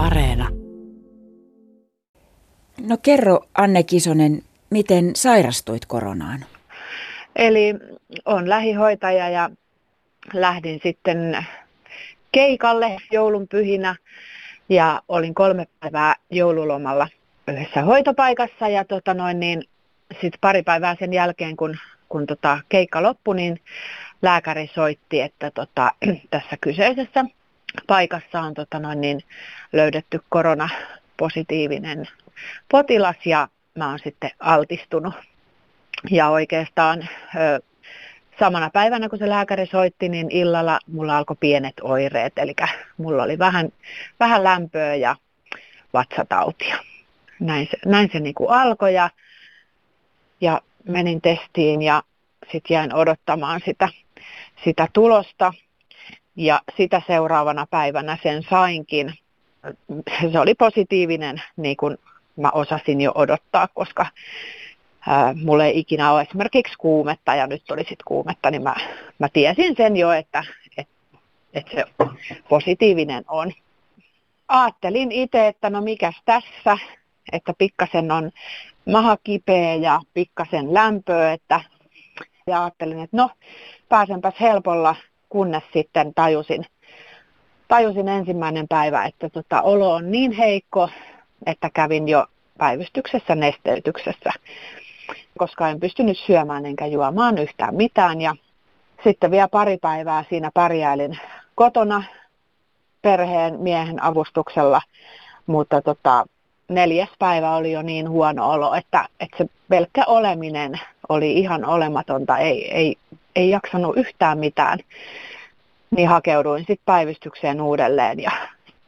Areena. No kerro Anne Kisonen, miten sairastuit koronaan? Eli on lähihoitaja ja lähdin sitten keikalle joulun pyhinä ja olin kolme päivää joululomalla yhdessä hoitopaikassa ja tota noin, niin sit pari päivää sen jälkeen, kun, kun tota keikka loppui, niin lääkäri soitti, että tota, tässä kyseisessä paikassa on tota noin, niin löydetty koronapositiivinen potilas ja mä oon sitten altistunut. Ja oikeastaan ö, samana päivänä, kun se lääkäri soitti, niin illalla mulla alkoi pienet oireet. Eli mulla oli vähän, vähän lämpöä ja vatsatautia. Näin se, näin se niin kuin alkoi ja, ja menin testiin ja sitten jäin odottamaan sitä, sitä tulosta. Ja sitä seuraavana päivänä sen sainkin. Se oli positiivinen, niin kuin mä osasin jo odottaa, koska ää, mulla ei ikinä ole esimerkiksi kuumetta ja nyt oli sitten kuumetta, niin mä, mä tiesin sen jo, että et, et se positiivinen on. Aattelin itse, että no mikäs tässä, että pikkasen on maha kipeä ja pikkasen lämpöä, että ja ajattelin, että no pääsenpäs helpolla, kunnes sitten tajusin, tajusin ensimmäinen päivä, että tota, olo on niin heikko, että kävin jo päivystyksessä nesteytyksessä, koska en pystynyt syömään enkä juomaan yhtään mitään. Ja sitten vielä pari päivää siinä pärjäilin kotona perheen miehen avustuksella, mutta tota, neljäs päivä oli jo niin huono olo, että, että se pelkkä oleminen oli ihan olematonta, ei, ei, ei jaksanut yhtään mitään. Niin hakeuduin sitten päivystykseen uudelleen ja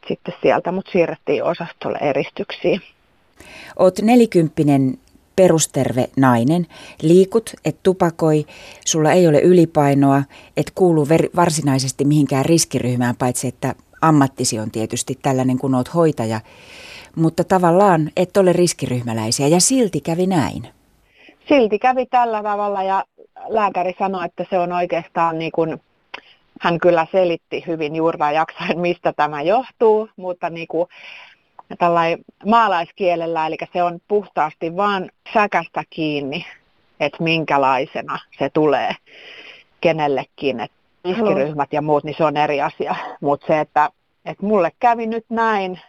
sitten sieltä mut siirrettiin osastolle eristyksiin. Oot nelikymppinen perusterve nainen, liikut, et tupakoi, sulla ei ole ylipainoa, et kuulu ver- varsinaisesti mihinkään riskiryhmään, paitsi että ammattisi on tietysti tällainen, kun oot hoitaja. Mutta tavallaan et ole riskiryhmäläisiä ja silti kävi näin. Silti kävi tällä tavalla ja lääkäri sanoi, että se on oikeastaan niin kuin hän kyllä selitti hyvin juurta jaksain, mistä tämä johtuu, mutta niin kuin maalaiskielellä, eli se on puhtaasti vaan säkästä kiinni, että minkälaisena se tulee kenellekin, että riskiryhmät ja muut, niin se on eri asia. Mutta se, että, että mulle kävi nyt näin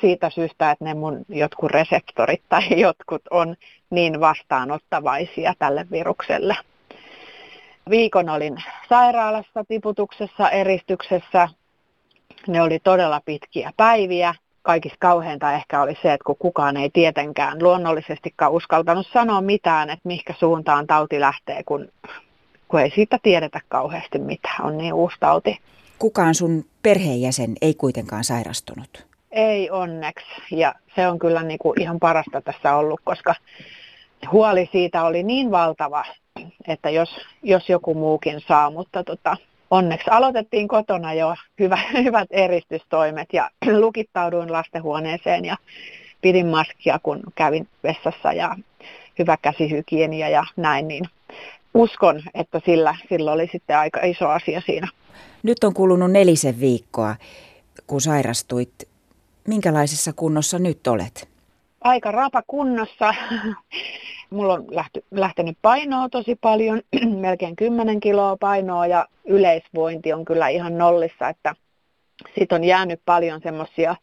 siitä syystä, että ne mun jotkut reseptorit tai jotkut on niin vastaanottavaisia tälle virukselle. Viikon olin sairaalassa, tiputuksessa, eristyksessä. Ne oli todella pitkiä päiviä. Kaikista kauheinta ehkä oli se, että kun kukaan ei tietenkään luonnollisestikaan uskaltanut sanoa mitään, että mihinkä suuntaan tauti lähtee, kun, kun ei siitä tiedetä kauheasti mitään. On niin uusi tauti. Kukaan sun perheenjäsen ei kuitenkaan sairastunut? Ei onneksi. Ja se on kyllä niin kuin ihan parasta tässä ollut, koska huoli siitä oli niin valtava, että jos, jos joku muukin saa, mutta tota, onneksi aloitettiin kotona jo hyvä, hyvät eristystoimet ja lukittauduin lastenhuoneeseen ja pidin maskia, kun kävin vessassa ja hyvä käsihygienia ja näin, niin uskon, että sillä, sillä oli sitten aika iso asia siinä. Nyt on kulunut nelisen viikkoa, kun sairastuit. Minkälaisessa kunnossa nyt olet? Aika rapa kunnossa. Mulla on lähty, lähtenyt painoa tosi paljon, melkein 10 kiloa painoa ja yleisvointi on kyllä ihan nollissa, että siitä on jäänyt paljon semmoisia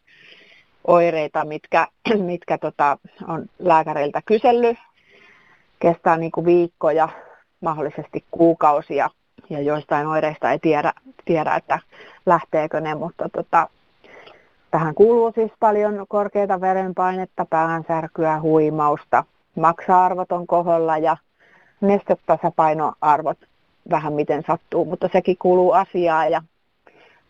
oireita, mitkä, mitkä tota, on lääkäreiltä kysellyt. Kestää niin kuin viikkoja, mahdollisesti kuukausia ja joistain oireista ei tiedä, tiedä että lähteekö ne, mutta tota, tähän kuuluu siis paljon korkeita verenpainetta, päänsärkyä, huimausta, maksa-arvot on koholla ja nestetasapainoarvot vähän miten sattuu, mutta sekin kuuluu asiaan ja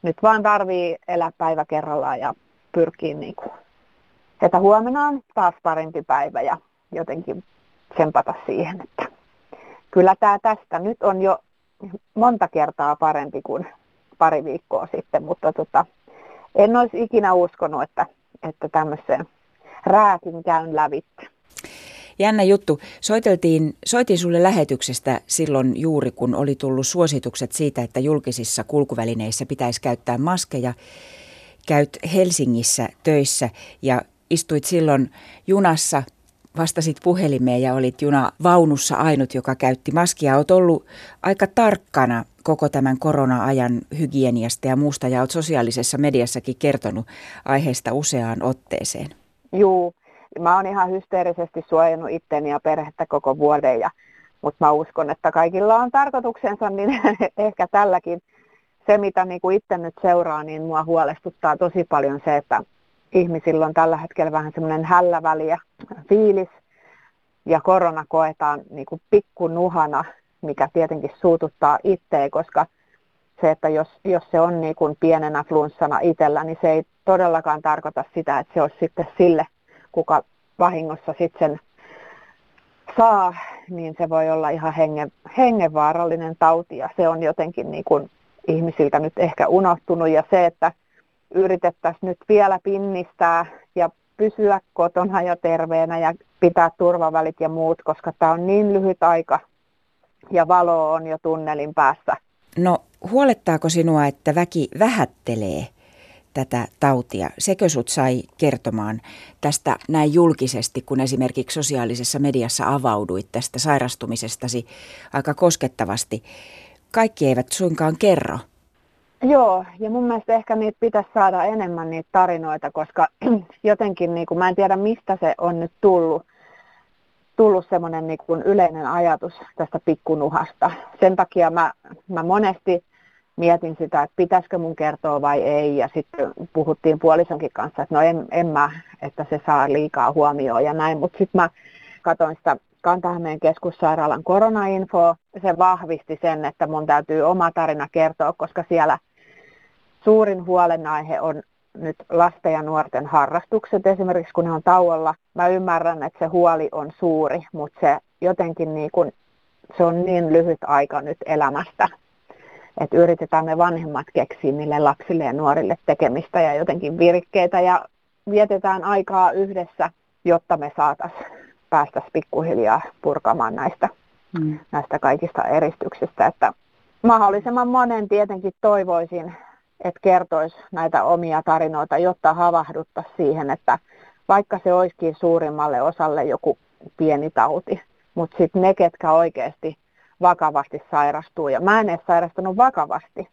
nyt vaan tarvii elää päivä kerrallaan ja pyrkii niin kuin, että huomenna on taas parempi päivä ja jotenkin tsempata siihen, että kyllä tämä tästä nyt on jo monta kertaa parempi kuin pari viikkoa sitten, mutta tota, en olisi ikinä uskonut, että, että tämmöiseen rääkin käyn lävitse. Jännä juttu. Soiteltiin, soitin sulle lähetyksestä silloin juuri, kun oli tullut suositukset siitä, että julkisissa kulkuvälineissä pitäisi käyttää maskeja. käyt Helsingissä töissä ja istuit silloin junassa, vastasit puhelimeen ja olit juna vaunussa ainut, joka käytti maskia. Olet ollut aika tarkkana koko tämän korona-ajan hygieniasta ja muusta ja olet sosiaalisessa mediassakin kertonut aiheesta useaan otteeseen. Juu, mä oon ihan hysteerisesti suojannut itteni ja perhettä koko vuoden, ja, mutta mä uskon, että kaikilla on tarkoituksensa, niin ehkä tälläkin. Se, mitä niin kuin itse nyt seuraa, niin mua huolestuttaa tosi paljon se, että ihmisillä on tällä hetkellä vähän semmoinen hälläväliä fiilis, ja korona koetaan niin kuin pikkunuhana, mikä tietenkin suututtaa itseä, koska se, että jos, jos se on niin kuin pienenä flunssana itsellä, niin se ei todellakaan tarkoita sitä, että se olisi sitten sille kuka vahingossa sitten sen saa, niin se voi olla ihan hengen, hengenvaarallinen tauti. Ja se on jotenkin niin kuin ihmisiltä nyt ehkä unohtunut. Ja se, että yritettäisiin nyt vielä pinnistää ja pysyä kotona ja terveenä ja pitää turvavälit ja muut, koska tämä on niin lyhyt aika ja valo on jo tunnelin päässä. No huolettaako sinua, että väki vähättelee tätä tautia. Sekö sut sai kertomaan tästä näin julkisesti, kun esimerkiksi sosiaalisessa mediassa avauduit tästä sairastumisestasi aika koskettavasti? Kaikki eivät suinkaan kerro. Joo, ja mun mielestä ehkä niitä pitäisi saada enemmän niitä tarinoita, koska jotenkin niin kuin, mä en tiedä mistä se on nyt tullut, tullut semmoinen niin kuin yleinen ajatus tästä pikkunuhasta. Sen takia mä, mä monesti mietin sitä, että pitäisikö mun kertoa vai ei. Ja sitten puhuttiin puolisonkin kanssa, että no en, en mä, että se saa liikaa huomioon ja näin. Mutta sitten mä katsoin sitä Kantahämeen keskussairaalan koronainfoa. Se vahvisti sen, että mun täytyy oma tarina kertoa, koska siellä suurin huolenaihe on nyt lasten ja nuorten harrastukset esimerkiksi, kun ne on tauolla. Mä ymmärrän, että se huoli on suuri, mutta se jotenkin niin kun, se on niin lyhyt aika nyt elämästä, että yritetään me vanhemmat keksiä niille lapsille ja nuorille tekemistä ja jotenkin virkkeitä ja vietetään aikaa yhdessä, jotta me saataisiin päästä pikkuhiljaa purkamaan näistä, mm. näistä kaikista eristyksistä. Että mahdollisimman monen tietenkin toivoisin, että kertoisi näitä omia tarinoita, jotta havahduttaisiin siihen, että vaikka se olisikin suurimmalle osalle joku pieni tauti, mutta sitten ne, ketkä oikeasti vakavasti sairastuu. Ja mä en edes sairastunut vakavasti.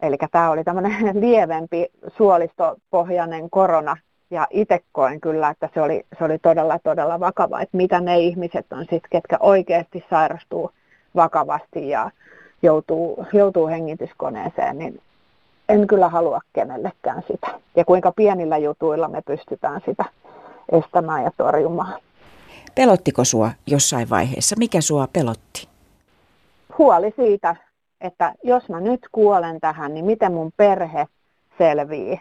Eli tämä oli tämmöinen lievempi suolistopohjainen korona. Ja itse koen kyllä, että se oli, se oli todella, todella vakava. Että mitä ne ihmiset on sitten, ketkä oikeasti sairastuu vakavasti ja joutuu, joutuu hengityskoneeseen, niin en kyllä halua kenellekään sitä. Ja kuinka pienillä jutuilla me pystytään sitä estämään ja torjumaan. Pelottiko sua jossain vaiheessa? Mikä sua pelotti? Huoli siitä, että jos mä nyt kuolen tähän, niin miten mun perhe selvii.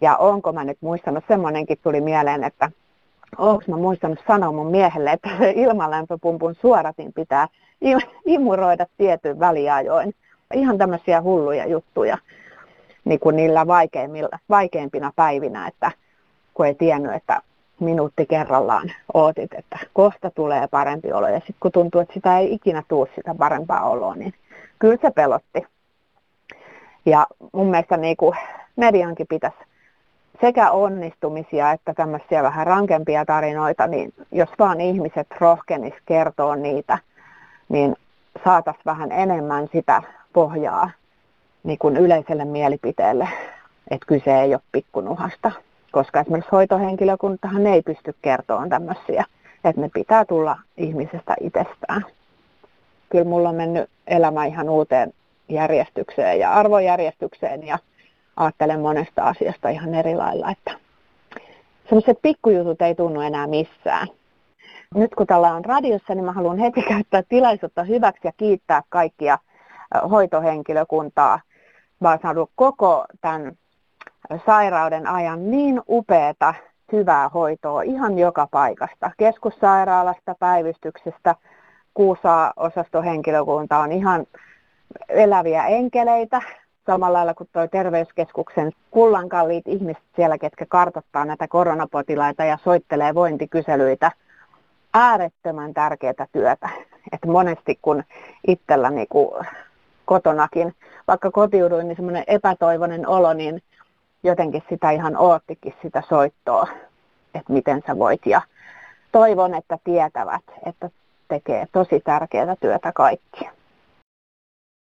Ja onko mä nyt muistanut, semmoinenkin tuli mieleen, että onko mä muistanut sanoa mun miehelle, että ilmalämpöpumpun suoratin pitää imuroida tietyn väliajoin. Ihan tämmöisiä hulluja juttuja niin kuin niillä vaikeimpina päivinä, että kun ei tiennyt, että minuutti kerrallaan ootit, että kohta tulee parempi olo. Ja sitten kun tuntuu, että sitä ei ikinä tule sitä parempaa oloa, niin kyllä se pelotti. Ja mun mielestä niin kuin mediankin pitäisi sekä onnistumisia että tämmöisiä vähän rankempia tarinoita, niin jos vaan ihmiset rohkenis kertoo niitä, niin saataisiin vähän enemmän sitä pohjaa niin kuin yleiselle mielipiteelle, että kyse ei ole pikkunuhasta koska esimerkiksi hoitohenkilökuntahan ei pysty kertomaan tämmöisiä, että ne pitää tulla ihmisestä itsestään. Kyllä mulla on mennyt elämä ihan uuteen järjestykseen ja arvojärjestykseen ja ajattelen monesta asiasta ihan eri lailla, että semmoiset pikkujutut ei tunnu enää missään. Nyt kun tällä on radiossa, niin mä haluan heti käyttää tilaisuutta hyväksi ja kiittää kaikkia hoitohenkilökuntaa. Mä oon saanut koko tämän sairauden ajan niin upeata hyvää hoitoa ihan joka paikasta. Keskussairaalasta, päivystyksestä, Kuusaa-osastohenkilökunta on ihan eläviä enkeleitä, samalla lailla kuin tuo terveyskeskuksen kullankalliit ihmiset siellä, ketkä kartoittaa näitä koronapotilaita ja soittelee vointikyselyitä. Äärettömän tärkeää työtä. Et monesti kun itsellä niin kotonakin, vaikka kotiuduin, niin semmoinen epätoivoinen olo, niin jotenkin sitä ihan oottikin sitä soittoa, että miten sä voit. Ja toivon, että tietävät, että tekee tosi tärkeää työtä kaikki.